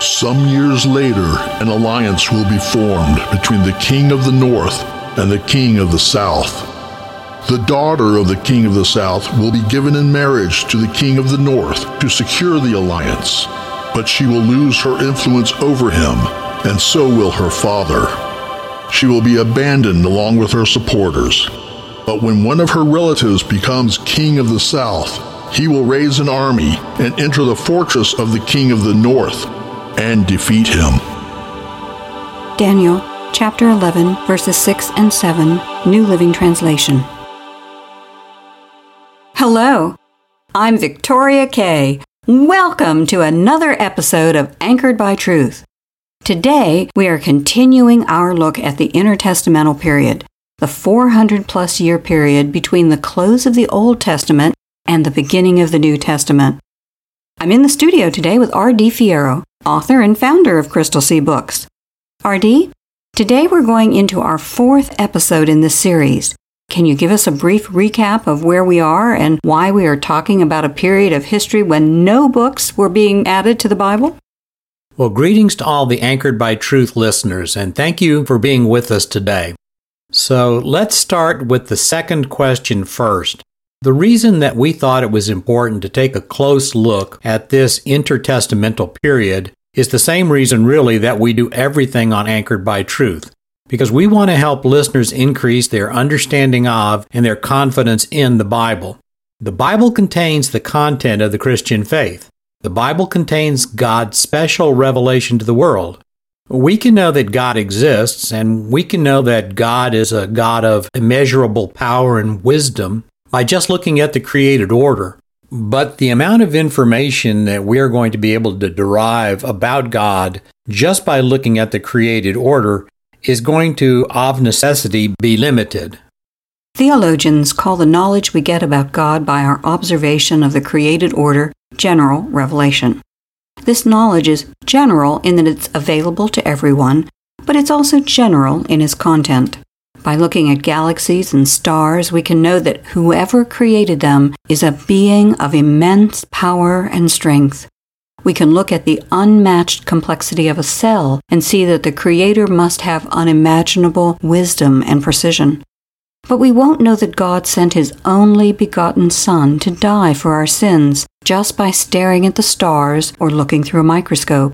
Some years later, an alliance will be formed between the king of the north and the king of the south. The daughter of the king of the south will be given in marriage to the king of the north to secure the alliance, but she will lose her influence over him, and so will her father. She will be abandoned along with her supporters. But when one of her relatives becomes king of the south, he will raise an army and enter the fortress of the king of the north and defeat him. Daniel chapter 11, verses 6 and 7, New Living Translation. Hello, I'm Victoria Kay. Welcome to another episode of Anchored by Truth. Today, we are continuing our look at the intertestamental period, the 400 plus year period between the close of the Old Testament and the beginning of the New Testament. I'm in the studio today with R.D. Fierro, author and founder of Crystal Sea Books. R.D., today we're going into our fourth episode in this series. Can you give us a brief recap of where we are and why we are talking about a period of history when no books were being added to the Bible? Well, greetings to all the Anchored by Truth listeners, and thank you for being with us today. So let's start with the second question first. The reason that we thought it was important to take a close look at this intertestamental period is the same reason, really, that we do everything on Anchored by Truth. Because we want to help listeners increase their understanding of and their confidence in the Bible. The Bible contains the content of the Christian faith. The Bible contains God's special revelation to the world. We can know that God exists, and we can know that God is a God of immeasurable power and wisdom by just looking at the created order. But the amount of information that we are going to be able to derive about God just by looking at the created order is going to, of necessity, be limited. Theologians call the knowledge we get about God by our observation of the created order general revelation. This knowledge is general in that it's available to everyone, but it's also general in its content. By looking at galaxies and stars, we can know that whoever created them is a being of immense power and strength. We can look at the unmatched complexity of a cell and see that the Creator must have unimaginable wisdom and precision. But we won't know that God sent His only begotten Son to die for our sins just by staring at the stars or looking through a microscope.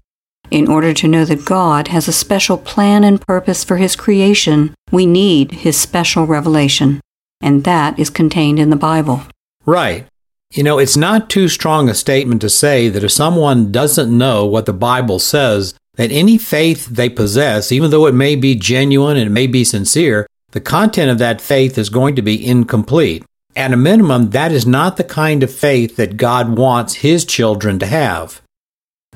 In order to know that God has a special plan and purpose for His creation, we need His special revelation, and that is contained in the Bible. Right. You know, it's not too strong a statement to say that if someone doesn't know what the Bible says, that any faith they possess, even though it may be genuine and it may be sincere, the content of that faith is going to be incomplete. At a minimum, that is not the kind of faith that God wants His children to have.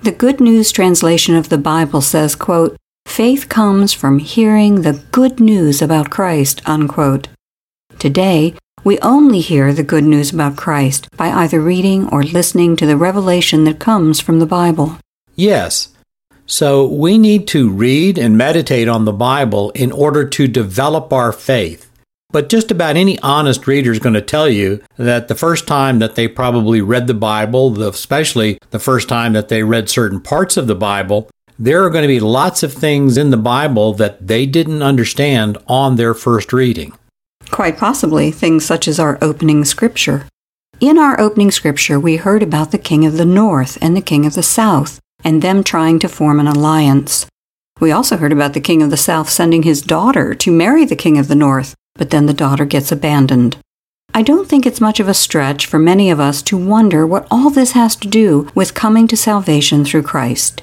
The Good News translation of the Bible says, quote, Faith comes from hearing the good news about Christ, unquote. Today, we only hear the good news about Christ by either reading or listening to the revelation that comes from the Bible. Yes. So we need to read and meditate on the Bible in order to develop our faith. But just about any honest reader is going to tell you that the first time that they probably read the Bible, especially the first time that they read certain parts of the Bible, there are going to be lots of things in the Bible that they didn't understand on their first reading. Quite possibly things such as our opening scripture. In our opening scripture, we heard about the king of the north and the king of the south, and them trying to form an alliance. We also heard about the king of the south sending his daughter to marry the king of the north, but then the daughter gets abandoned. I don't think it's much of a stretch for many of us to wonder what all this has to do with coming to salvation through Christ.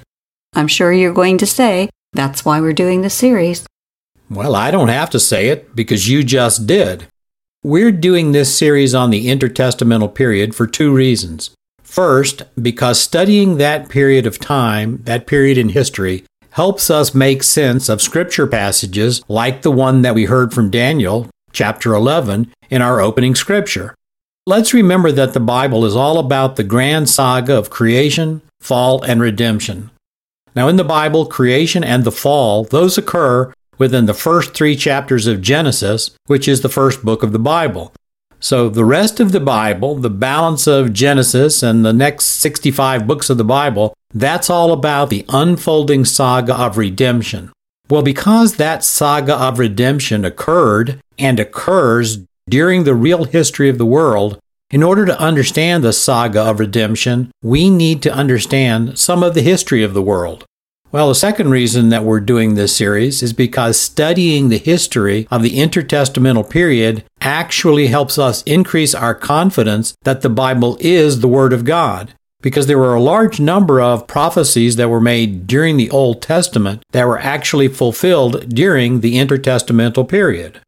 I'm sure you're going to say, that's why we're doing this series. Well, I don't have to say it because you just did. We're doing this series on the intertestamental period for two reasons. First, because studying that period of time, that period in history, helps us make sense of scripture passages like the one that we heard from Daniel, chapter 11, in our opening scripture. Let's remember that the Bible is all about the grand saga of creation, fall, and redemption. Now, in the Bible, creation and the fall, those occur within the first three chapters of Genesis, which is the first book of the Bible. So, the rest of the Bible, the balance of Genesis and the next 65 books of the Bible, that's all about the unfolding saga of redemption. Well, because that saga of redemption occurred and occurs during the real history of the world, in order to understand the saga of redemption, we need to understand some of the history of the world. Well, the second reason that we're doing this series is because studying the history of the intertestamental period actually helps us increase our confidence that the Bible is the Word of God. Because there were a large number of prophecies that were made during the Old Testament that were actually fulfilled during the intertestamental period.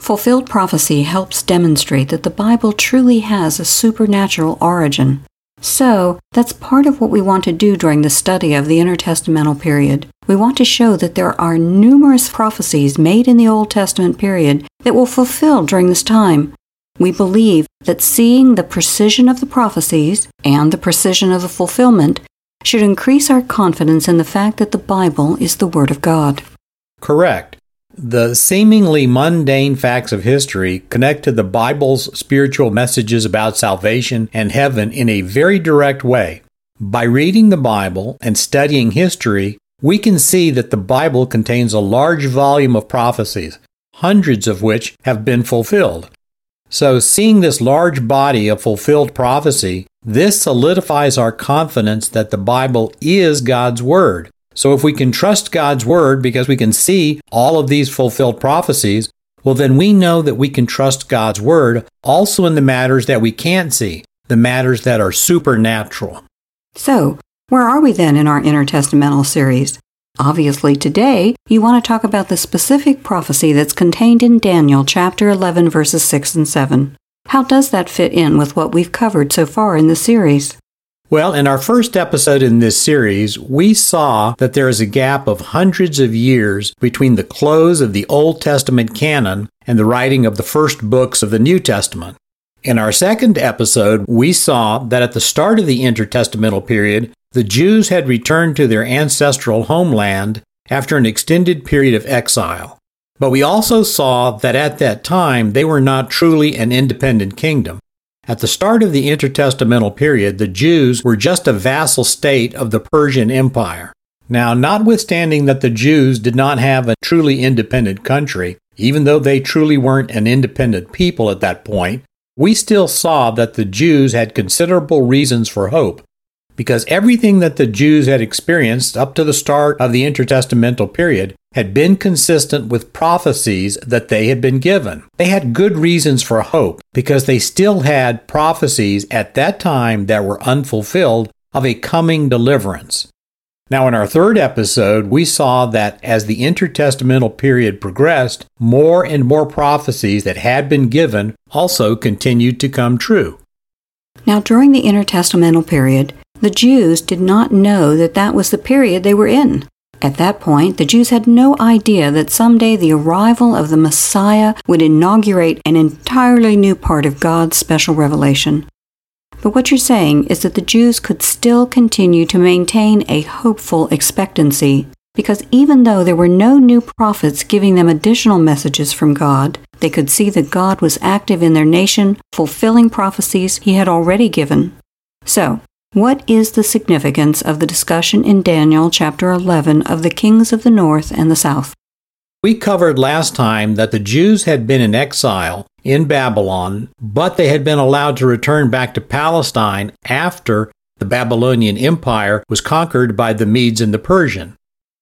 Fulfilled prophecy helps demonstrate that the Bible truly has a supernatural origin. So, that's part of what we want to do during the study of the intertestamental period. We want to show that there are numerous prophecies made in the Old Testament period that will fulfill during this time. We believe that seeing the precision of the prophecies and the precision of the fulfillment should increase our confidence in the fact that the Bible is the Word of God. Correct. The seemingly mundane facts of history connect to the Bible's spiritual messages about salvation and heaven in a very direct way. By reading the Bible and studying history, we can see that the Bible contains a large volume of prophecies, hundreds of which have been fulfilled. So, seeing this large body of fulfilled prophecy, this solidifies our confidence that the Bible is God's Word so if we can trust God's word because we can see all of these fulfilled prophecies, well, then we know that we can trust God's word also in the matters that we can't see, the matters that are supernatural. So, where are we then in our intertestamental series? Obviously, today you want to talk about the specific prophecy that's contained in Daniel chapter 11, verses 6 and 7. How does that fit in with what we've covered so far in the series? Well, in our first episode in this series, we saw that there is a gap of hundreds of years between the close of the Old Testament canon and the writing of the first books of the New Testament. In our second episode, we saw that at the start of the intertestamental period, the Jews had returned to their ancestral homeland after an extended period of exile. But we also saw that at that time they were not truly an independent kingdom. At the start of the intertestamental period, the Jews were just a vassal state of the Persian Empire. Now, notwithstanding that the Jews did not have a truly independent country, even though they truly weren't an independent people at that point, we still saw that the Jews had considerable reasons for hope because everything that the Jews had experienced up to the start of the intertestamental period had been consistent with prophecies that they had been given. They had good reasons for hope because they still had prophecies at that time that were unfulfilled of a coming deliverance. Now, in our third episode, we saw that as the intertestamental period progressed, more and more prophecies that had been given also continued to come true. Now, during the intertestamental period, the Jews did not know that that was the period they were in. At that point, the Jews had no idea that someday the arrival of the Messiah would inaugurate an entirely new part of God's special revelation. But what you're saying is that the Jews could still continue to maintain a hopeful expectancy, because even though there were no new prophets giving them additional messages from God, they could see that God was active in their nation, fulfilling prophecies he had already given. So, what is the significance of the discussion in Daniel chapter 11 of the kings of the north and the south? We covered last time that the Jews had been in exile in Babylon, but they had been allowed to return back to Palestine after the Babylonian Empire was conquered by the Medes and the Persian.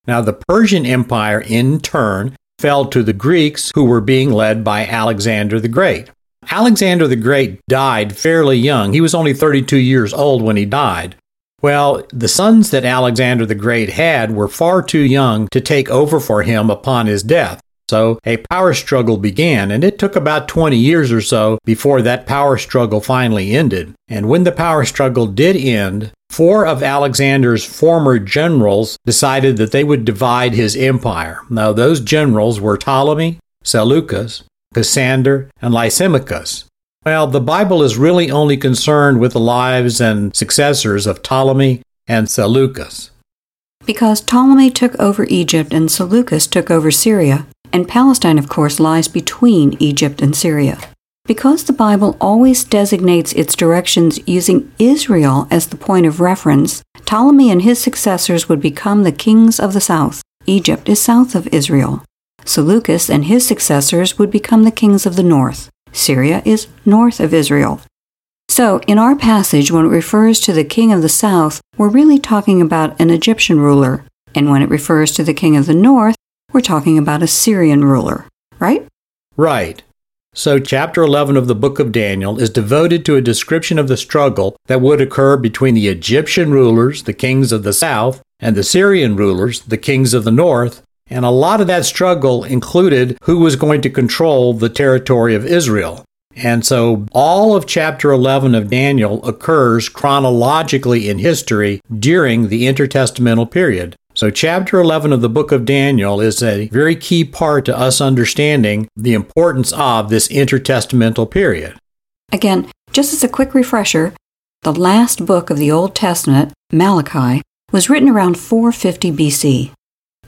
Now, the Persian Empire, in turn, fell to the Greeks, who were being led by Alexander the Great. Alexander the Great died fairly young. He was only 32 years old when he died. Well, the sons that Alexander the Great had were far too young to take over for him upon his death. So a power struggle began, and it took about 20 years or so before that power struggle finally ended. And when the power struggle did end, four of Alexander's former generals decided that they would divide his empire. Now, those generals were Ptolemy, Seleucus, Cassander, and Lysimachus. Well, the Bible is really only concerned with the lives and successors of Ptolemy and Seleucus. Because Ptolemy took over Egypt and Seleucus took over Syria, and Palestine, of course, lies between Egypt and Syria. Because the Bible always designates its directions using Israel as the point of reference, Ptolemy and his successors would become the kings of the south. Egypt is south of Israel. Seleucus and his successors would become the kings of the north. Syria is north of Israel. So, in our passage, when it refers to the king of the south, we're really talking about an Egyptian ruler. And when it refers to the king of the north, we're talking about a Syrian ruler, right? Right. So, chapter 11 of the book of Daniel is devoted to a description of the struggle that would occur between the Egyptian rulers, the kings of the south, and the Syrian rulers, the kings of the north. And a lot of that struggle included who was going to control the territory of Israel. And so all of chapter 11 of Daniel occurs chronologically in history during the intertestamental period. So, chapter 11 of the book of Daniel is a very key part to us understanding the importance of this intertestamental period. Again, just as a quick refresher, the last book of the Old Testament, Malachi, was written around 450 BC.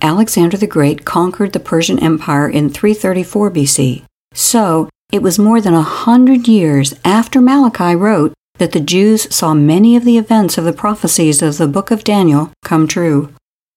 Alexander the Great conquered the Persian Empire in 334 BC. So, it was more than a hundred years after Malachi wrote that the Jews saw many of the events of the prophecies of the book of Daniel come true.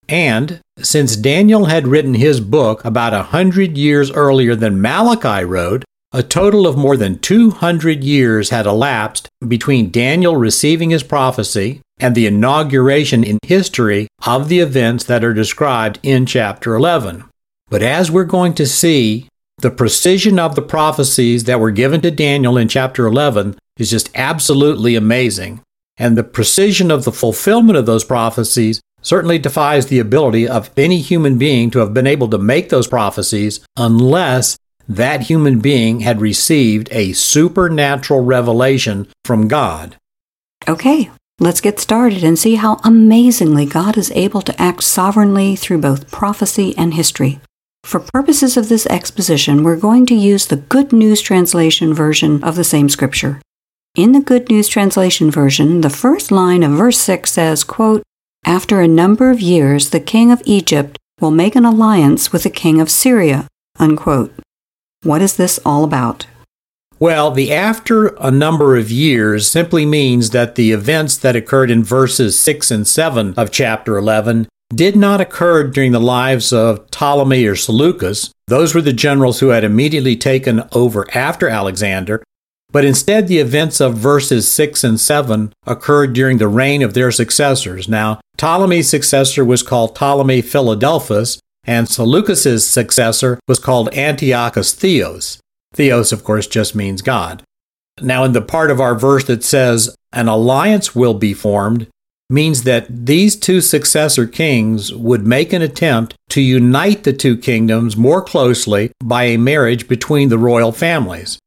And since Daniel had written his book about a hundred years earlier than Malachi wrote, a total of more than 200 years had elapsed between Daniel receiving his prophecy and the inauguration in history of the events that are described in chapter 11. But as we're going to see, the precision of the prophecies that were given to Daniel in chapter 11 is just absolutely amazing. And the precision of the fulfillment of those prophecies certainly defies the ability of any human being to have been able to make those prophecies unless that human being had received a supernatural revelation from God. Okay, let's get started and see how amazingly God is able to act sovereignly through both prophecy and history. For purposes of this exposition, we're going to use the Good News Translation version of the same scripture. In the Good News Translation version, the first line of verse 6 says, quote, after a number of years, the king of Egypt will make an alliance with the king of Syria. Unquote. What is this all about? Well, the after a number of years simply means that the events that occurred in verses 6 and 7 of chapter 11 did not occur during the lives of Ptolemy or Seleucus. Those were the generals who had immediately taken over after Alexander, but instead the events of verses 6 and 7 occurred during the reign of their successors. Now, Ptolemy's successor was called Ptolemy Philadelphus, and Seleucus's successor was called Antiochus Theos. Theos, of course, just means God. Now, in the part of our verse that says, an alliance will be formed, means that these two successor kings would make an attempt to unite the two kingdoms more closely by a marriage between the royal families.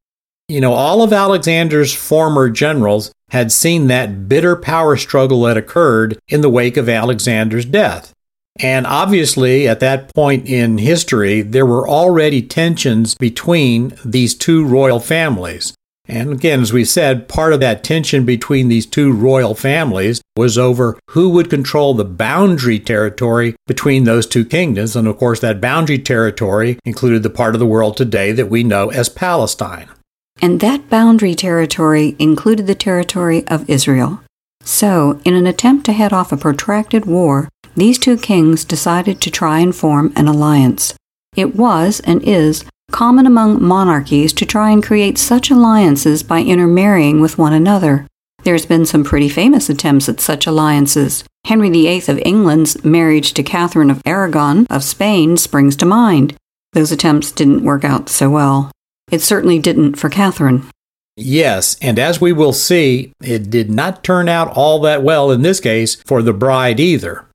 You know, all of Alexander's former generals had seen that bitter power struggle that occurred in the wake of Alexander's death. And obviously, at that point in history, there were already tensions between these two royal families. And again, as we said, part of that tension between these two royal families was over who would control the boundary territory between those two kingdoms. And of course, that boundary territory included the part of the world today that we know as Palestine and that boundary territory included the territory of Israel. So, in an attempt to head off a protracted war, these two kings decided to try and form an alliance. It was and is common among monarchies to try and create such alliances by intermarrying with one another. There's been some pretty famous attempts at such alliances. Henry VIII of England's marriage to Catherine of Aragon of Spain springs to mind. Those attempts didn't work out so well. It certainly didn't for Catherine. Yes, and as we will see, it did not turn out all that well in this case for the bride either.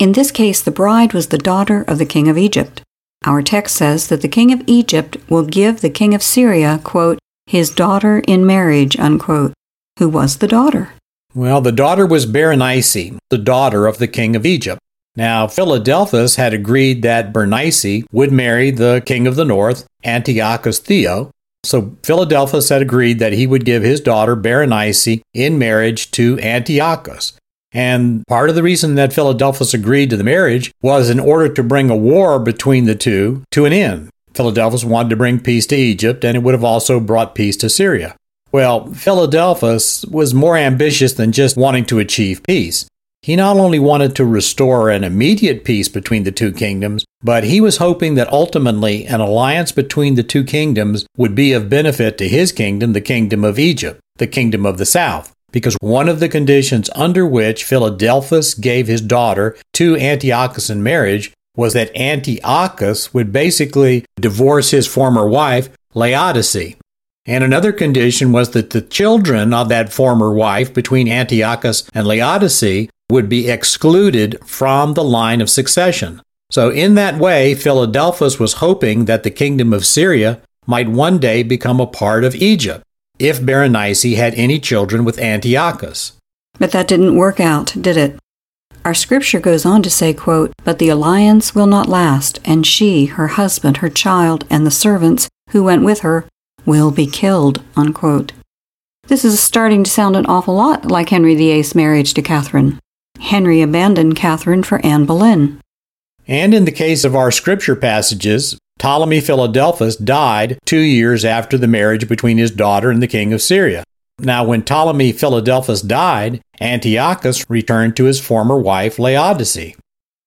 In this case, the bride was the daughter of the king of Egypt. Our text says that the king of Egypt will give the king of Syria, quote, his daughter in marriage, unquote. Who was the daughter? Well, the daughter was Berenice, the daughter of the king of Egypt. Now, Philadelphus had agreed that Berenice would marry the king of the north, Antiochus Theo. So Philadelphus had agreed that he would give his daughter Berenice in marriage to Antiochus. And part of the reason that Philadelphus agreed to the marriage was in order to bring a war between the two to an end. Philadelphus wanted to bring peace to Egypt, and it would have also brought peace to Syria. Well, Philadelphus was more ambitious than just wanting to achieve peace. He not only wanted to restore an immediate peace between the two kingdoms, but he was hoping that ultimately an alliance between the two kingdoms would be of benefit to his kingdom, the kingdom of Egypt, the kingdom of the south. Because one of the conditions under which Philadelphus gave his daughter to Antiochus in marriage was that Antiochus would basically divorce his former wife, Laodice. And another condition was that the children of that former wife between Antiochus and Laodice would be excluded from the line of succession. So, in that way, Philadelphus was hoping that the kingdom of Syria might one day become a part of Egypt if Berenice had any children with Antiochus. But that didn't work out, did it? Our scripture goes on to say, quote, But the alliance will not last, and she, her husband, her child, and the servants who went with her will be killed. Unquote. This is starting to sound an awful lot like Henry VIII's marriage to Catherine. Henry abandoned Catherine for Anne Boleyn. And in the case of our scripture passages, Ptolemy Philadelphus died two years after the marriage between his daughter and the king of Syria. Now, when Ptolemy Philadelphus died, Antiochus returned to his former wife Laodice.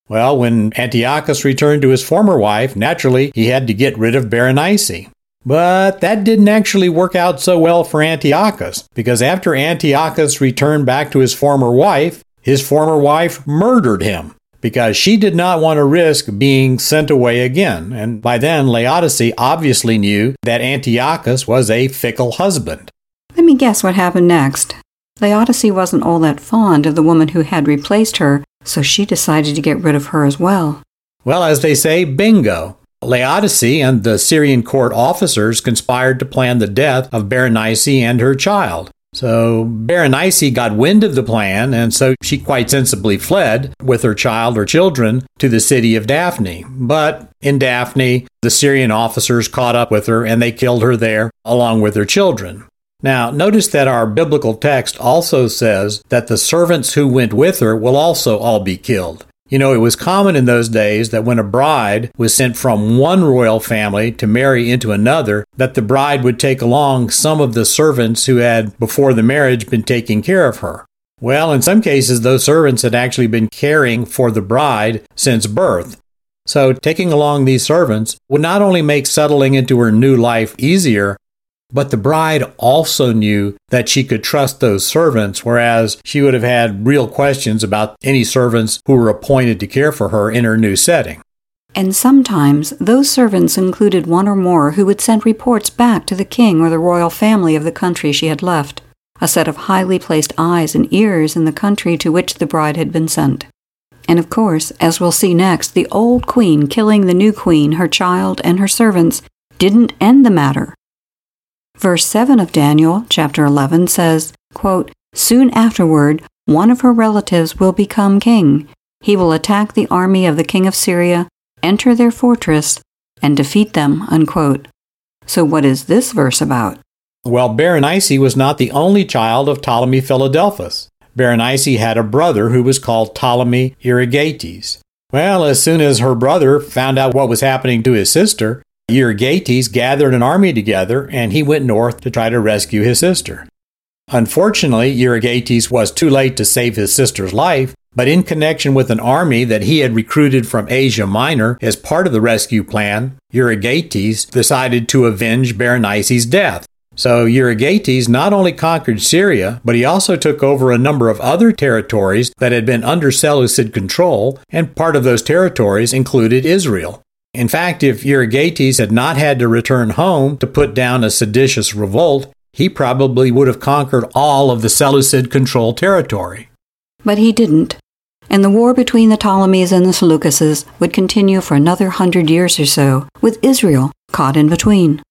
Well, when Antiochus returned to his former wife, naturally he had to get rid of Berenice. But that didn't actually work out so well for Antiochus, because after Antiochus returned back to his former wife, his former wife murdered him because she did not want to risk being sent away again. And by then, Laodice obviously knew that Antiochus was a fickle husband. Let me guess what happened next. Laodice wasn't all that fond of the woman who had replaced her, so she decided to get rid of her as well. Well, as they say, bingo. Laodice and the Syrian court officers conspired to plan the death of Berenice and her child. So Berenice got wind of the plan, and so she quite sensibly fled with her child or children to the city of Daphne. But in Daphne, the Syrian officers caught up with her and they killed her there along with her children. Now, notice that our biblical text also says that the servants who went with her will also all be killed. You know, it was common in those days that when a bride was sent from one royal family to marry into another, that the bride would take along some of the servants who had, before the marriage, been taking care of her. Well, in some cases, those servants had actually been caring for the bride since birth. So, taking along these servants would not only make settling into her new life easier, but the bride also knew that she could trust those servants, whereas she would have had real questions about any servants who were appointed to care for her in her new setting. And sometimes those servants included one or more who would send reports back to the king or the royal family of the country she had left, a set of highly placed eyes and ears in the country to which the bride had been sent. And of course, as we'll see next, the old queen killing the new queen, her child, and her servants didn't end the matter. Verse 7 of Daniel, chapter 11, says, quote, Soon afterward, one of her relatives will become king. He will attack the army of the king of Syria, enter their fortress, and defeat them. Unquote. So, what is this verse about? Well, Berenice was not the only child of Ptolemy Philadelphus. Berenice had a brother who was called Ptolemy Euergetes. Well, as soon as her brother found out what was happening to his sister, Euergetes gathered an army together and he went north to try to rescue his sister. Unfortunately, Euergetes was too late to save his sister's life, but in connection with an army that he had recruited from Asia Minor as part of the rescue plan, Euergetes decided to avenge Berenice's death. So Euergetes not only conquered Syria, but he also took over a number of other territories that had been under Seleucid control, and part of those territories included Israel. In fact, if Euergetes had not had to return home to put down a seditious revolt, he probably would have conquered all of the Seleucid controlled territory. But he didn't. and the war between the Ptolemies and the Seleucids would continue for another hundred years or so, with Israel caught in between.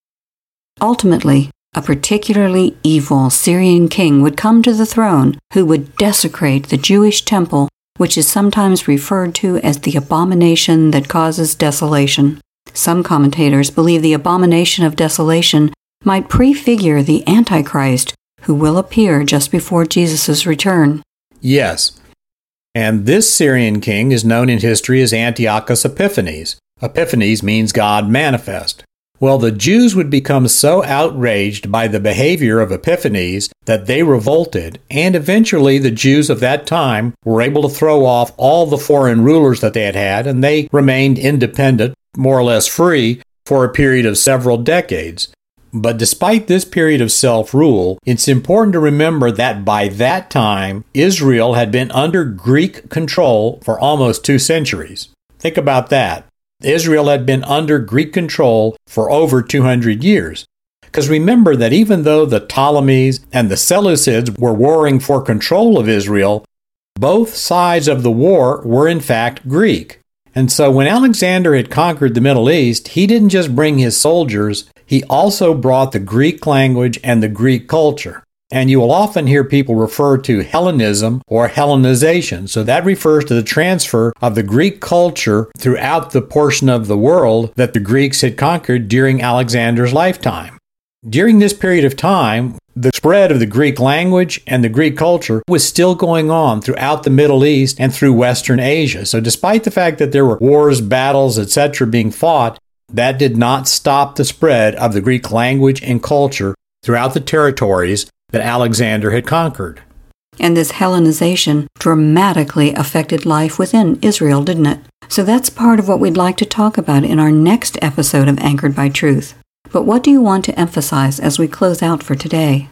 Ultimately, a particularly evil Syrian king would come to the throne who would desecrate the Jewish temple, which is sometimes referred to as the abomination that causes desolation. Some commentators believe the abomination of desolation might prefigure the Antichrist, who will appear just before Jesus' return. Yes. And this Syrian king is known in history as Antiochus Epiphanes. Epiphanes means God manifest. Well, the Jews would become so outraged by the behavior of Epiphanes that they revolted, and eventually the Jews of that time were able to throw off all the foreign rulers that they had had, and they remained independent, more or less free, for a period of several decades. But despite this period of self rule, it's important to remember that by that time, Israel had been under Greek control for almost two centuries. Think about that. Israel had been under Greek control for over 200 years. Because remember that even though the Ptolemies and the Seleucids were warring for control of Israel, both sides of the war were in fact Greek. And so when Alexander had conquered the Middle East, he didn't just bring his soldiers, he also brought the Greek language and the Greek culture. And you will often hear people refer to Hellenism or Hellenization. So that refers to the transfer of the Greek culture throughout the portion of the world that the Greeks had conquered during Alexander's lifetime. During this period of time, the spread of the Greek language and the Greek culture was still going on throughout the Middle East and through Western Asia. So, despite the fact that there were wars, battles, etc., being fought, that did not stop the spread of the Greek language and culture throughout the territories that Alexander had conquered. And this Hellenization dramatically affected life within Israel, didn't it? So that's part of what we'd like to talk about in our next episode of Anchored by Truth. But what do you want to emphasize as we close out for today?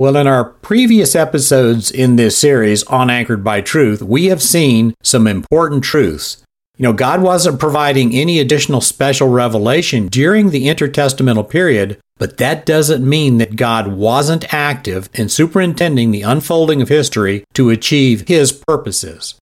Well, in our previous episodes in this series on Anchored by Truth, we have seen some important truths. You know, God wasn't providing any additional special revelation during the intertestamental period but that doesn't mean that God wasn't active in superintending the unfolding of history to achieve His purposes.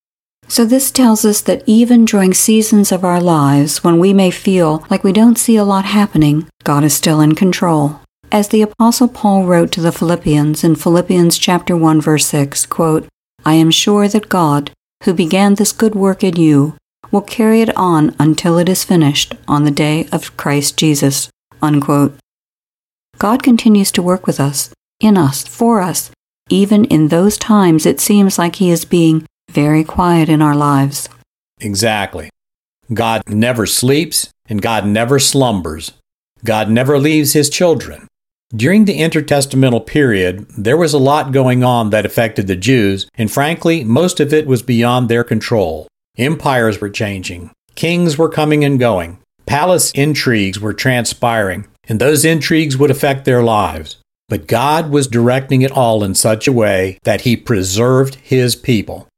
So, this tells us that even during seasons of our lives when we may feel like we don't see a lot happening, God is still in control. As the apostle Paul wrote to the Philippians in Philippians chapter 1 verse 6, quote, I am sure that God, who began this good work in you, will carry it on until it is finished on the day of Christ Jesus. Unquote. God continues to work with us, in us, for us, even in those times it seems like He is being very quiet in our lives. Exactly. God never sleeps and God never slumbers. God never leaves His children. During the intertestamental period, there was a lot going on that affected the Jews, and frankly, most of it was beyond their control. Empires were changing, kings were coming and going, palace intrigues were transpiring, and those intrigues would affect their lives. But God was directing it all in such a way that He preserved His people.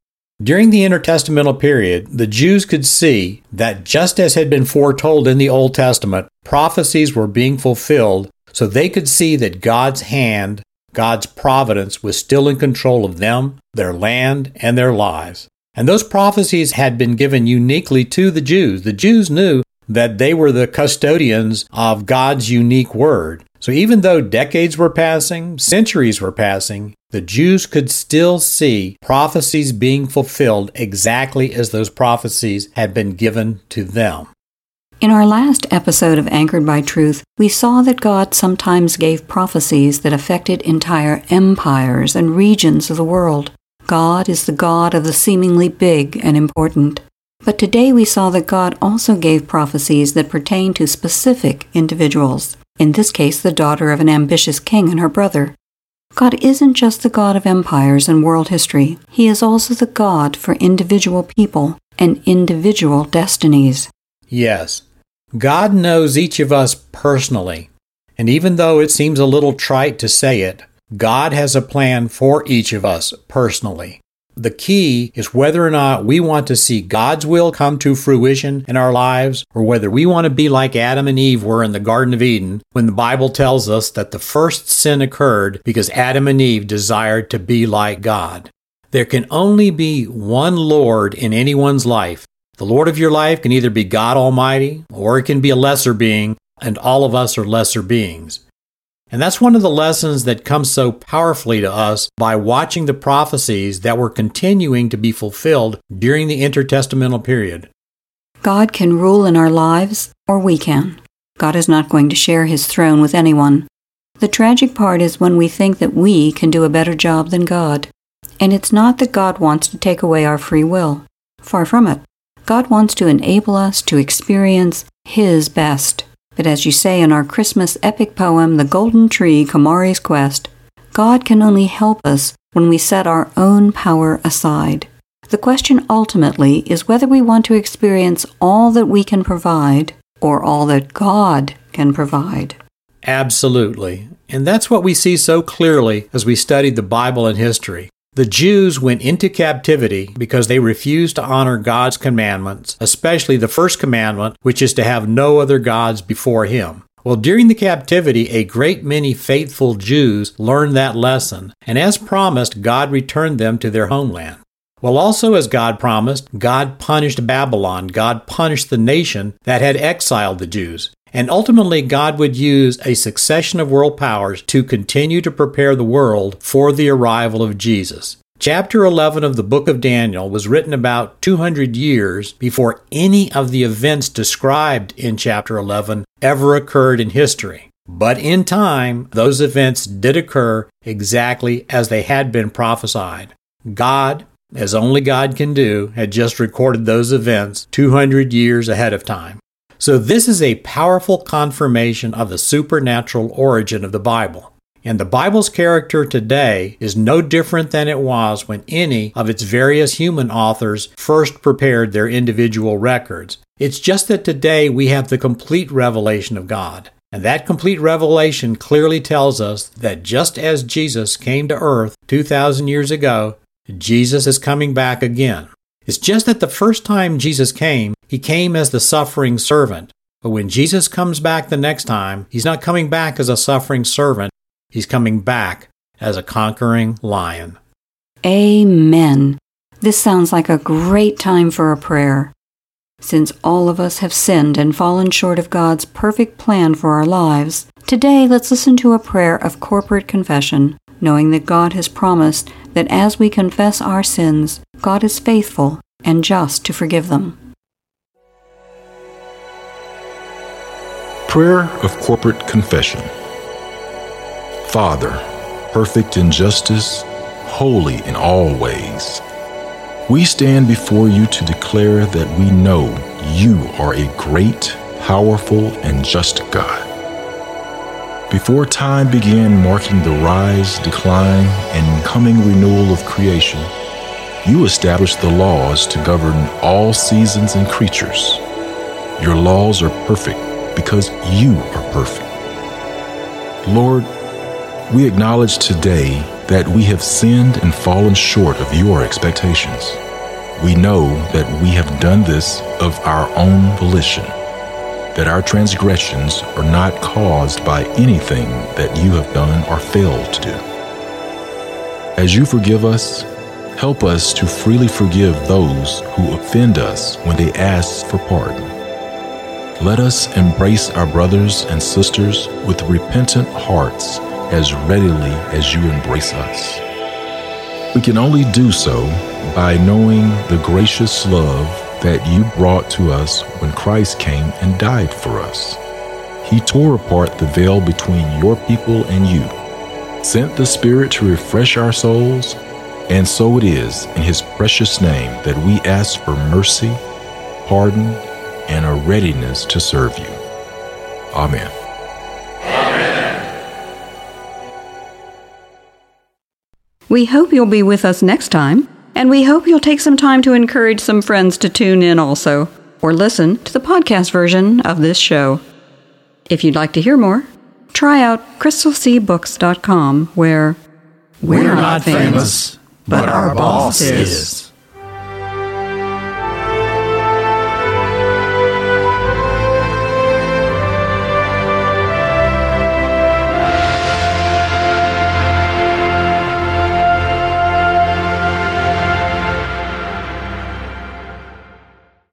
During the intertestamental period, the Jews could see that just as had been foretold in the Old Testament, prophecies were being fulfilled, so they could see that God's hand, God's providence, was still in control of them, their land, and their lives. And those prophecies had been given uniquely to the Jews. The Jews knew that they were the custodians of God's unique word. So even though decades were passing, centuries were passing, the Jews could still see prophecies being fulfilled exactly as those prophecies had been given to them. In our last episode of Anchored by Truth, we saw that God sometimes gave prophecies that affected entire empires and regions of the world. God is the God of the seemingly big and important. But today we saw that God also gave prophecies that pertain to specific individuals, in this case, the daughter of an ambitious king and her brother. God isn't just the God of empires and world history, He is also the God for individual people and individual destinies. Yes, God knows each of us personally. And even though it seems a little trite to say it, God has a plan for each of us personally. The key is whether or not we want to see God's will come to fruition in our lives or whether we want to be like Adam and Eve were in the Garden of Eden when the Bible tells us that the first sin occurred because Adam and Eve desired to be like God. There can only be one Lord in anyone's life. The Lord of your life can either be God Almighty or it can be a lesser being, and all of us are lesser beings. And that's one of the lessons that comes so powerfully to us by watching the prophecies that were continuing to be fulfilled during the intertestamental period. God can rule in our lives, or we can. God is not going to share his throne with anyone. The tragic part is when we think that we can do a better job than God. And it's not that God wants to take away our free will. Far from it. God wants to enable us to experience His best. But as you say in our Christmas epic poem, The Golden Tree Komari's Quest, God can only help us when we set our own power aside. The question ultimately is whether we want to experience all that we can provide or all that God can provide. Absolutely. And that's what we see so clearly as we study the Bible and history. The Jews went into captivity because they refused to honor God's commandments, especially the first commandment, which is to have no other gods before Him. Well, during the captivity, a great many faithful Jews learned that lesson, and as promised, God returned them to their homeland. Well, also as God promised, God punished Babylon. God punished the nation that had exiled the Jews. And ultimately, God would use a succession of world powers to continue to prepare the world for the arrival of Jesus. Chapter 11 of the book of Daniel was written about 200 years before any of the events described in chapter 11 ever occurred in history. But in time, those events did occur exactly as they had been prophesied. God, as only God can do, had just recorded those events 200 years ahead of time. So, this is a powerful confirmation of the supernatural origin of the Bible. And the Bible's character today is no different than it was when any of its various human authors first prepared their individual records. It's just that today we have the complete revelation of God. And that complete revelation clearly tells us that just as Jesus came to earth 2,000 years ago, Jesus is coming back again. It's just that the first time Jesus came, he came as the suffering servant. But when Jesus comes back the next time, he's not coming back as a suffering servant, he's coming back as a conquering lion. Amen. This sounds like a great time for a prayer. Since all of us have sinned and fallen short of God's perfect plan for our lives, today let's listen to a prayer of corporate confession, knowing that God has promised that as we confess our sins, God is faithful and just to forgive them. Prayer of Corporate Confession Father, perfect in justice, holy in all ways, we stand before you to declare that we know you are a great, powerful, and just God. Before time began marking the rise, decline, and coming renewal of creation, you established the laws to govern all seasons and creatures. Your laws are perfect because you are perfect. Lord, we acknowledge today that we have sinned and fallen short of your expectations. We know that we have done this of our own volition, that our transgressions are not caused by anything that you have done or failed to do. As you forgive us, help us to freely forgive those who offend us when they ask for pardon. Let us embrace our brothers and sisters with repentant hearts as readily as you embrace us. We can only do so by knowing the gracious love that you brought to us when Christ came and died for us. He tore apart the veil between your people and you, sent the Spirit to refresh our souls, and so it is in His precious name that we ask for mercy, pardon, and a readiness to serve you. Amen. We hope you'll be with us next time, and we hope you'll take some time to encourage some friends to tune in also, or listen to the podcast version of this show. If you'd like to hear more, try out crystalseabooks.com, where we're, we're not famous, but our boss is.